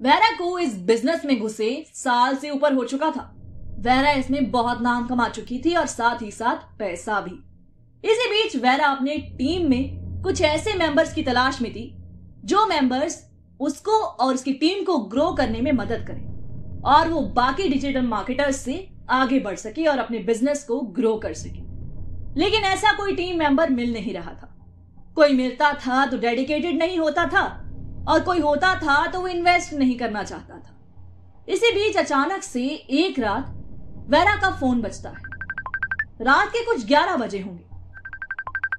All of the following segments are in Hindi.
वेरा को इस बिज़नेस में घुसे साल से ऊपर हो चुका था। वेरा इसमें बहुत नाम कमा चुकी थी और साथ ही साथ पैसा भी। इसी बीच वेरा अपने टीम में कुछ ऐसे मेंबर्स की तलाश में थी, जो मेंबर्स उसको और उसकी टीम को ग्रो करने में मदद करें और वो बाकी डिजिटल मार्केटर्स से आगे बढ़ सके और अपने बिज़नेस को ग्रो कर सके। लेकिन ऐसा कोई टीम मेंबर मिल नहीं रहा था। कोई मिलता था तो डेडिकेटेड नहीं होता था। और कोई होता था तो वो इन्वेस्ट नहीं करना चाहता था। इसी बीच अचानक से एक रात वैरा का फ़ोन बजता है। रात के कुछ ग्यारह बजे होंगे।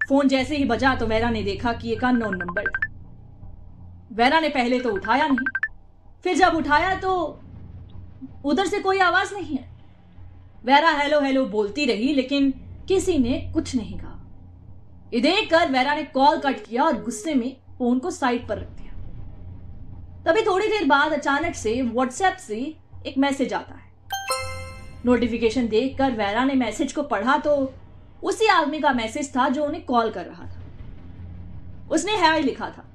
फ़ोन जैसे ही बजा तो वैरा ने देखा कि एक अननोन नंबर था। वेरा ने पहले तो उठाया नहीं। फिर जब उठाया तो उधर से कोई आवाज़ नहीं है वैरा हेलो हेलो बोलती रही, लेकिन किसी ने कुछ नहीं कहा। ये देखकर वैरा ने कॉल कट किया और गुस्से में फ़ोन को साइड पर रख दिया। तभी थोड़ी देर बाद अचानक से व्हाट्सएप से एक मैसेज आता है। नोटिफिकेशन देखकर वैरा ने मैसेज को पढ़ा तो उसी आदमी का मैसेज था जो उन्हें कॉल कर रहा था। उसने हाय लिखा था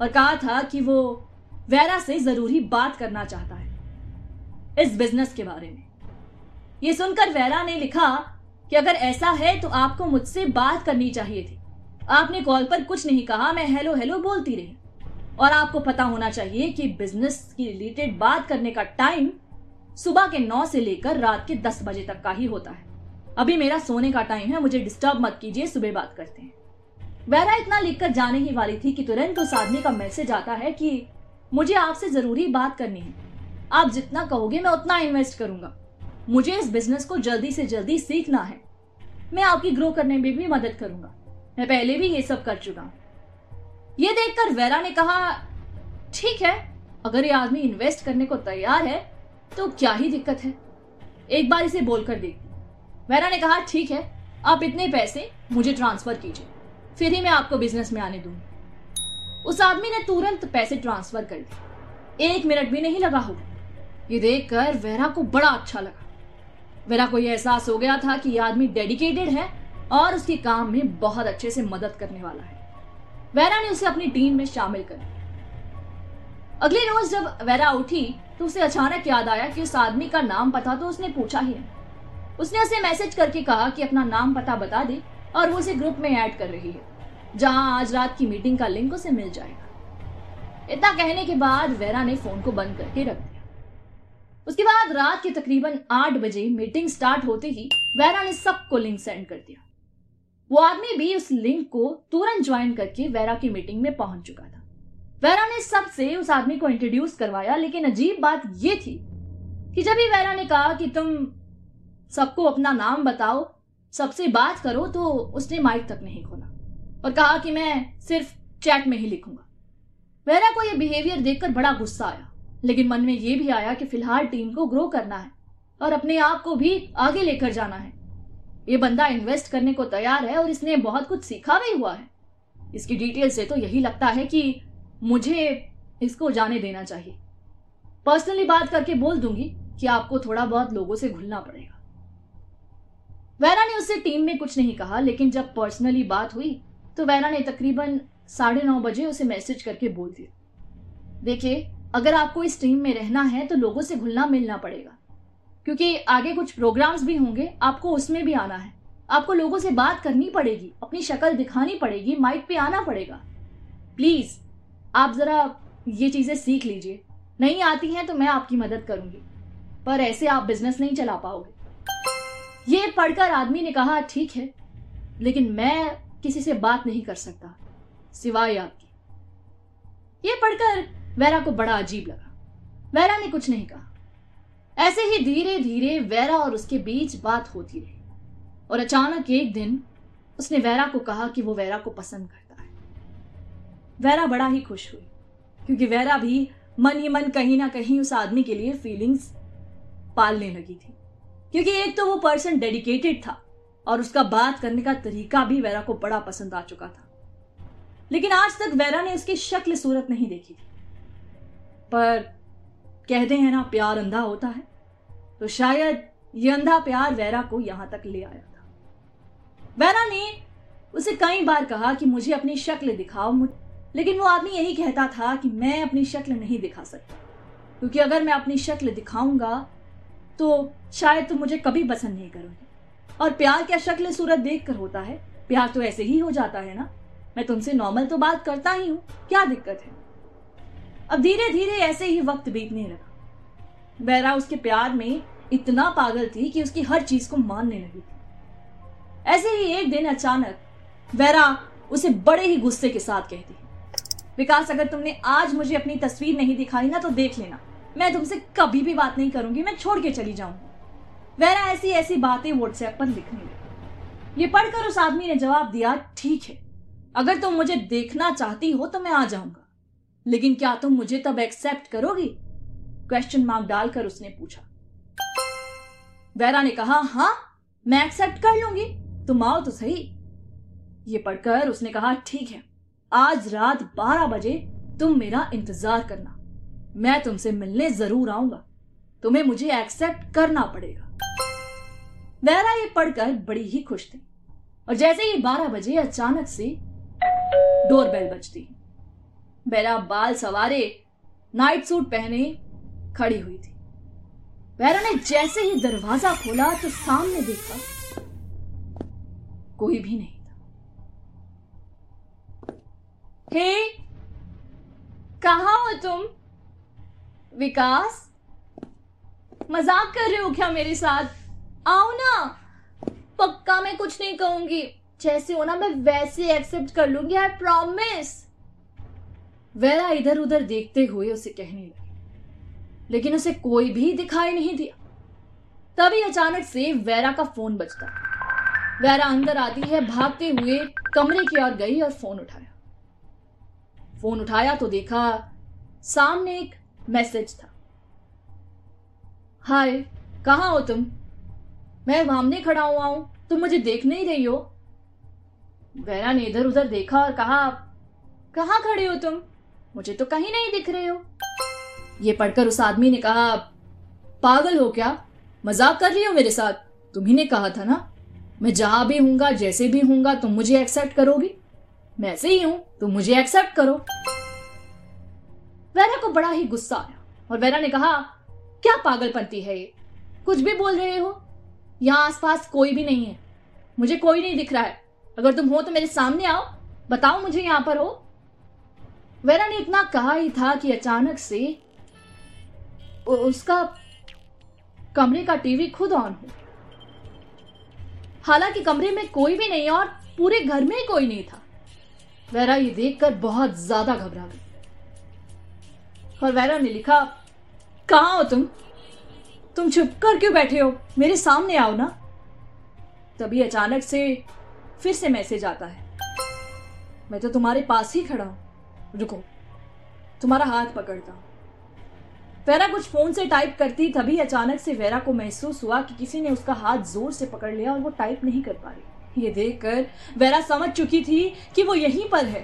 और कहा था कि वो वैरा से ज़रूरी बात करना चाहता है इस बिज़नेस के बारे में। ये सुनकर वैरा ने लिखा कि अगर ऐसा है तो आपको मुझसे बात करनी चाहिए थी। आपने कॉल पर कुछ नहीं कहा, मैं हेलो हेलो बोलती रही। और आपको पता होना चाहिए कि बिज़नेस की रिलेटेड बात करने का टाइम सुबह के नौ से लेकर रात के दस बजे तक का ही होता है। अभी मेरा सोने का टाइम है, मुझे डिस्टर्ब मत कीजिए, सुबह बात करते हैं। वैरा इतना लिखकर जाने ही वाली थी कि तुरंत उस आदमी का मैसेज आता है कि मुझे आपसे ज़रूरी बात करनी है। आप जितना कहोगे मैं उतना इन्वेस्ट करूँगा। मुझे इस बिज़नेस को जल्दी से जल्दी सीखना है। मैं आपकी ग्रो करने में भी मदद करूँगा। मैं पहले भी ये सब कर चुका हूँ। ये देखकर वेरा ने कहा, ठीक है, अगर ये आदमी इन्वेस्ट करने को तैयार है तो क्या ही दिक्कत है? एक बार इसे बोलकर देखती वेरा ने कहा, ठीक है, आप इतने पैसे मुझे ट्रांसफ़र कीजिए, फिर ही मैं आपको बिज़नेस में आने दूँगी. उस आदमी ने तुरंत पैसे ट्रांसफ़र कर दिए एक मिनट भी नहीं लगा होगा। ये देखकर वेरा को बड़ा अच्छा लगा। वेरा को यह एहसास हो गया था कि यह आदमी डेडिकेटेड है और उसके काम में बहुत अच्छे से मदद करने वाला है। वेरा ने उसे अपनी टीम में शामिल कर अगले रोज जब वेरा उठी तो उसे अचानक याद आया कि उस आदमी का नाम पता तो उसने पूछा ही नहीं। उसने उसे मैसेज करके कहा कि अपना नाम पता बता दे और वो उसे ग्रुप में ऐड कर रही है, जहाँ आज रात की मीटिंग का लिंक उसे मिल जाएगा। इतना कहने के बाद वेरा ने फ़ोन को बंद करके रख दिया। उसके बाद रात के तकरीबन आठ बजे मीटिंग स्टार्ट होते ही वेरा ने सबको लिंक सेंड कर दिया। वो आदमी भी उस लिंक को तुरंत ज्वाइन करके वेरा की मीटिंग में पहुँच चुका था। वेरा ने सबसे उस आदमी को इंट्रोड्यूस करवाया, लेकिन अजीब बात यह थी कि जब ही वेरा ने कहा कि तुम सबको अपना नाम बताओ, सबसे बात करो तो उसने माइक तक नहीं खोला और कहा कि मैं सिर्फ़ चैट में ही लिखूँगा। वेरा को यह बिहेवियर देखकर बड़ा गुस्सा आया, लेकिन मन में यह भी आया कि फ़िलहाल टीम को ग्रो करना है और अपने आप को भी आगे लेकर जाना है। ये बंदा इन्वेस्ट करने को तैयार है और इसने बहुत कुछ सीखा भी हुआ है। इसकी डिटेल से तो यही लगता है कि मुझे इसको जाने देना चाहिए। पर्सनली बात करके बोल दूँगी कि आपको थोड़ा बहुत लोगों से घुलना पड़ेगा। वैरा ने उससे टीम में कुछ नहीं कहा, लेकिन जब पर्सनली बात हुई तो वैरा ने तकरीबन साढ़े नौ बजे उसे मैसेज करके बोल दिया। देखिए, अगर आपको इस टीम में रहना है तो लोगों से घुलना मिलना पड़ेगा। क्योंकि आगे कुछ प्रोग्राम्स भी होंगे, आपको उसमें भी आना है। आपको लोगों से बात करनी पड़ेगी, अपनी शक्ल दिखानी पड़ेगी माइक पे आना पड़ेगा। प्लीज़ आप जरा ये चीज़ें सीख लीजिए। नहीं आती हैं तो मैं आपकी मदद करूँगी। पर ऐसे आप बिज़नेस नहीं चला पाओगे। ये पढ़कर आदमी ने कहा, ठीक है, लेकिन मैं किसी से बात नहीं कर सकता, सिवाय आपकी। ये पढ़कर वैरा को बड़ा अजीब लगा। वैरा ने कुछ नहीं कहा। ऐसे ही धीरे धीरे वैरा और उसके बीच बात होती रही। और अचानक एक दिन उसने वैरा को कहा कि वो वैरा को पसंद करता है। वैरा बड़ा ही खुश हुई, क्योंकि वैरा भी मन ही मन कहीं ना कहीं उस आदमी के लिए फीलिंग्स पालने लगी थी। क्योंकि एक तो वो पर्सन डेडिकेटेड था और उसका बात करने का तरीका भी वेरा को बड़ा पसंद आ चुका था। लेकिन आज तक वेरा ने उसकी शक्ल सूरत नहीं देखी थी। पर कहते हैं ना, प्यार अंधा होता है। तो शायद ये अंधा प्यार वेरा को यहाँ तक ले आया था। वेरा ने उसे कई बार कहा कि मुझे अपनी शक्ल दिखाओ लेकिन वो आदमी यही कहता था कि मैं अपनी शक्ल नहीं दिखा सकता। क्योंकि अगर मैं अपनी शक्ल दिखाऊँगा तो शायद तुम मुझे कभी पसंद नहीं करोगे। और प्यार क्या शक्ल सूरत देख कर होता है? प्यार तो ऐसे ही हो जाता है ना? मैं तुमसे नॉर्मल तो बात करता ही हूँ। क्या दिक्कत है? अब धीरे धीरे ऐसे ही वक्त बीतने लगा। बैरा उसके प्यार में इतना पागल थी कि उसकी हर चीज़ को मानने लगी। थी ऐसे ही एक दिन अचानक वैरा उसे बड़े ही गुस्से के साथ कहती विकास, अगर तुमने आज मुझे अपनी तस्वीर नहीं दिखाई ना तो देख लेना। मैं तुमसे कभी भी बात नहीं करूँगी, मैं छोड़ के चली जाऊँगी। वैरा ऐसी ऐसी बातें व्हाट्सएप पर लिखने लगी। ये पढ़कर उस आदमी ने जवाब दिया, ठीक है, अगर तुम मुझे देखना चाहती हो तो मैं आ जाऊँगा। लेकिन क्या तुम मुझे तब एक्सेप्ट करोगी? क्वेश्चन मार्क डालकर उसने पूछा। वैरा ने कहा हाँ मैं एक्सेप्ट कर लूँगी। तुम आओ तो सही। ये पढ़कर उसने कहा, ठीक है, आज रात बारह बजे तुम मेरा इंतज़ार करना। मैं तुमसे मिलने ज़रूर आऊँगा। तुम्हें मुझे एक्सेप्ट करना पड़ेगा। वैरा ये पढ़कर बड़ी ही खुश थी। और जैसे ही बारह बजे अचानक से डोरबेल बजती। वैरा बाल सवारे नाइट सूट पहने खड़ी हुई थी। वैरा ने जैसे ही दरवाज़ा खोला तो सामने देखा कोई भी नहीं था। हे, कहा हो तुम? विकास, मज़ाक कर रहे हो क्या मेरे साथ? आओ ना, पक्का मैं कुछ नहीं कहूँगी। जैसे हो ना, मैं वैसे एक्सेप्ट कर लूँगी आई प्रॉमिस वेरा इधर उधर देखते हुए उसे कहने लगी। लेकिन उसे कोई भी दिखाई नहीं दिया। तभी अचानक से वेरा का फ़ोन बजता। वेरा अंदर आती है, भागते हुए कमरे की ओर गई और फ़ोन उठाया। फ़ोन उठाया तो देखा सामने एक मैसेज था। हाय, कहा हो तुम? मैं सामने खड़ा हुआ हूँ, तुम मुझे देख नहीं रही हो? वेरा ने इधर उधर देखा और कहा कहा खड़े हो तुम? मुझे तो कहीं नहीं दिख रहे हो। ये पढ़कर उस आदमी ने कहा, पागल हो क्या? मज़ाक कर रही हो मेरे साथ? तुम्ही ने कहा था ना? मैं जहाँ भी हूँगा, जैसे भी हूँगा, तुम मुझे एक्सेप्ट करोगी? मैं ऐसे ही हूँ, तुम मुझे एक्सेप्ट करो। वेरा को बड़ा ही गुस्सा आया और वैरा ने कहा, क्या पागलपंती है ये? कुछ भी बोल रहे हो? यहाँ आसपास कोई भी नहीं है। मुझे कोई नहीं दिख रहा है। अगर तुम हो तो मेरे सामने आओ, बताओ मुझे यहाँ पर हो। वेरा ने इतना कहा ही था कि अचानक से उसका कमरे का टीवी खुद ऑन हो। हालाँकि कमरे में कोई भी नहीं और पूरे घर में कोई नहीं था। वेरा ये देखकर बहुत ज़्यादा घबरा गई। और वेरा ने लिखा, कहा हो तुम? तुम छुप कर क्यों बैठे हो? मेरे सामने आओ ना। तभी अचानक से फिर से मैसेज आता है। मैं तो तुम्हारे पास ही खड़ा हूँ। रुको। तुम्हारा हाथ पकड़ता। वेरा कुछ फ़ोन से टाइप करती तभी अचानक से वेरा को महसूस हुआ कि किसी ने उसका हाथ ज़ोर से पकड़ लिया और वो टाइप नहीं कर पा रही। ये देखकर वेरा समझ चुकी थी कि वो यहीं पर है।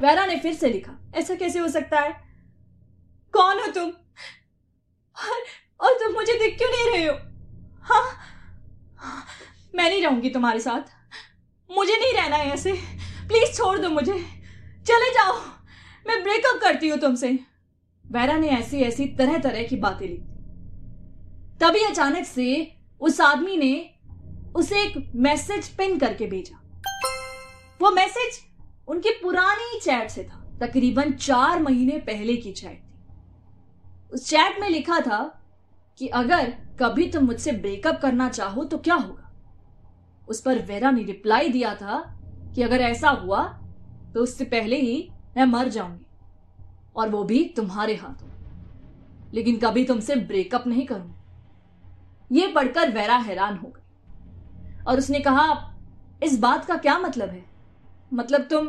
वेरा ने फिर से लिखा ऐसा कैसे हो सकता है? कौन हो तुम? और, और तुम मुझे दिख क्यों नहीं रहे हो? हाँ मैं नहीं रहूँगी तुम्हारे साथ। मुझे नहीं रहना है ऐसे। प्लीज़ छोड़ दो मुझे। चले जाओ। मैं ब्रेकअप करती हूँ तुमसे। वैरा ने ऐसी ऐसी तरह तरह की बातें लिखी तभी अचानक से उस आदमी ने उसे एक मैसेज पिन करके भेजा। वो मैसेज उनकी पुरानी चैट से था। तकरीबन चार महीने पहले की चैट थी। उस चैट में लिखा था कि अगर कभी तुम मुझसे ब्रेकअप करना चाहो तो क्या होगा? उस पर वेरा ने रिप्लाई दिया था कि अगर ऐसा हुआ तो उससे पहले ही मैं मर जाऊँगी। और वो भी तुम्हारे हाथों। लेकिन कभी तुमसे ब्रेकअप नहीं करूँ ये पढ़कर वैरा हैरान हो गई। और उसने कहा, इस बात का क्या मतलब है? मतलब तुम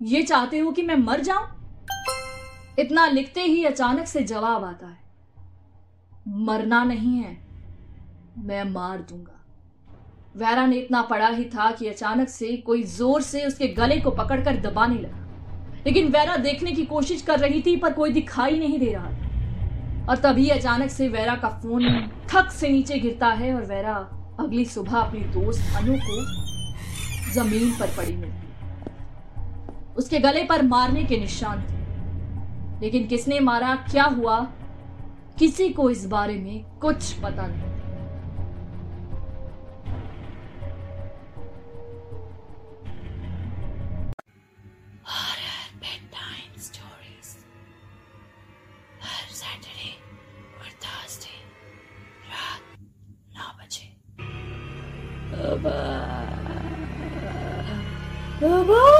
ये चाहते हो कि मैं मर जाऊँ? इतना लिखते ही अचानक से जवाब आता है, मरना नहीं है, मैं मार दूँगा। वैरा ने इतना पढ़ा ही था कि अचानक से कोई ज़ोर से उसके गले को पकड़कर दबाने लगा। लेकिन वैरा देखने की कोशिश कर रही थी, पर कोई दिखाई नहीं दे रहा। था और तभी अचानक से वैरा का फ़ोन थक से नीचे गिरता है और वैरा अगली सुबह अपनी दोस्त अनु को ज़मीन पर पड़ी मिलती उसके गले पर मारने के निशान थे। लेकिन किसने मारा, क्या हुआ, किसी को इस बारे में कुछ पता नहीं। Stories. हर सैटरडे और थर्सडे रात नौ बजे। बाबा। बाबा।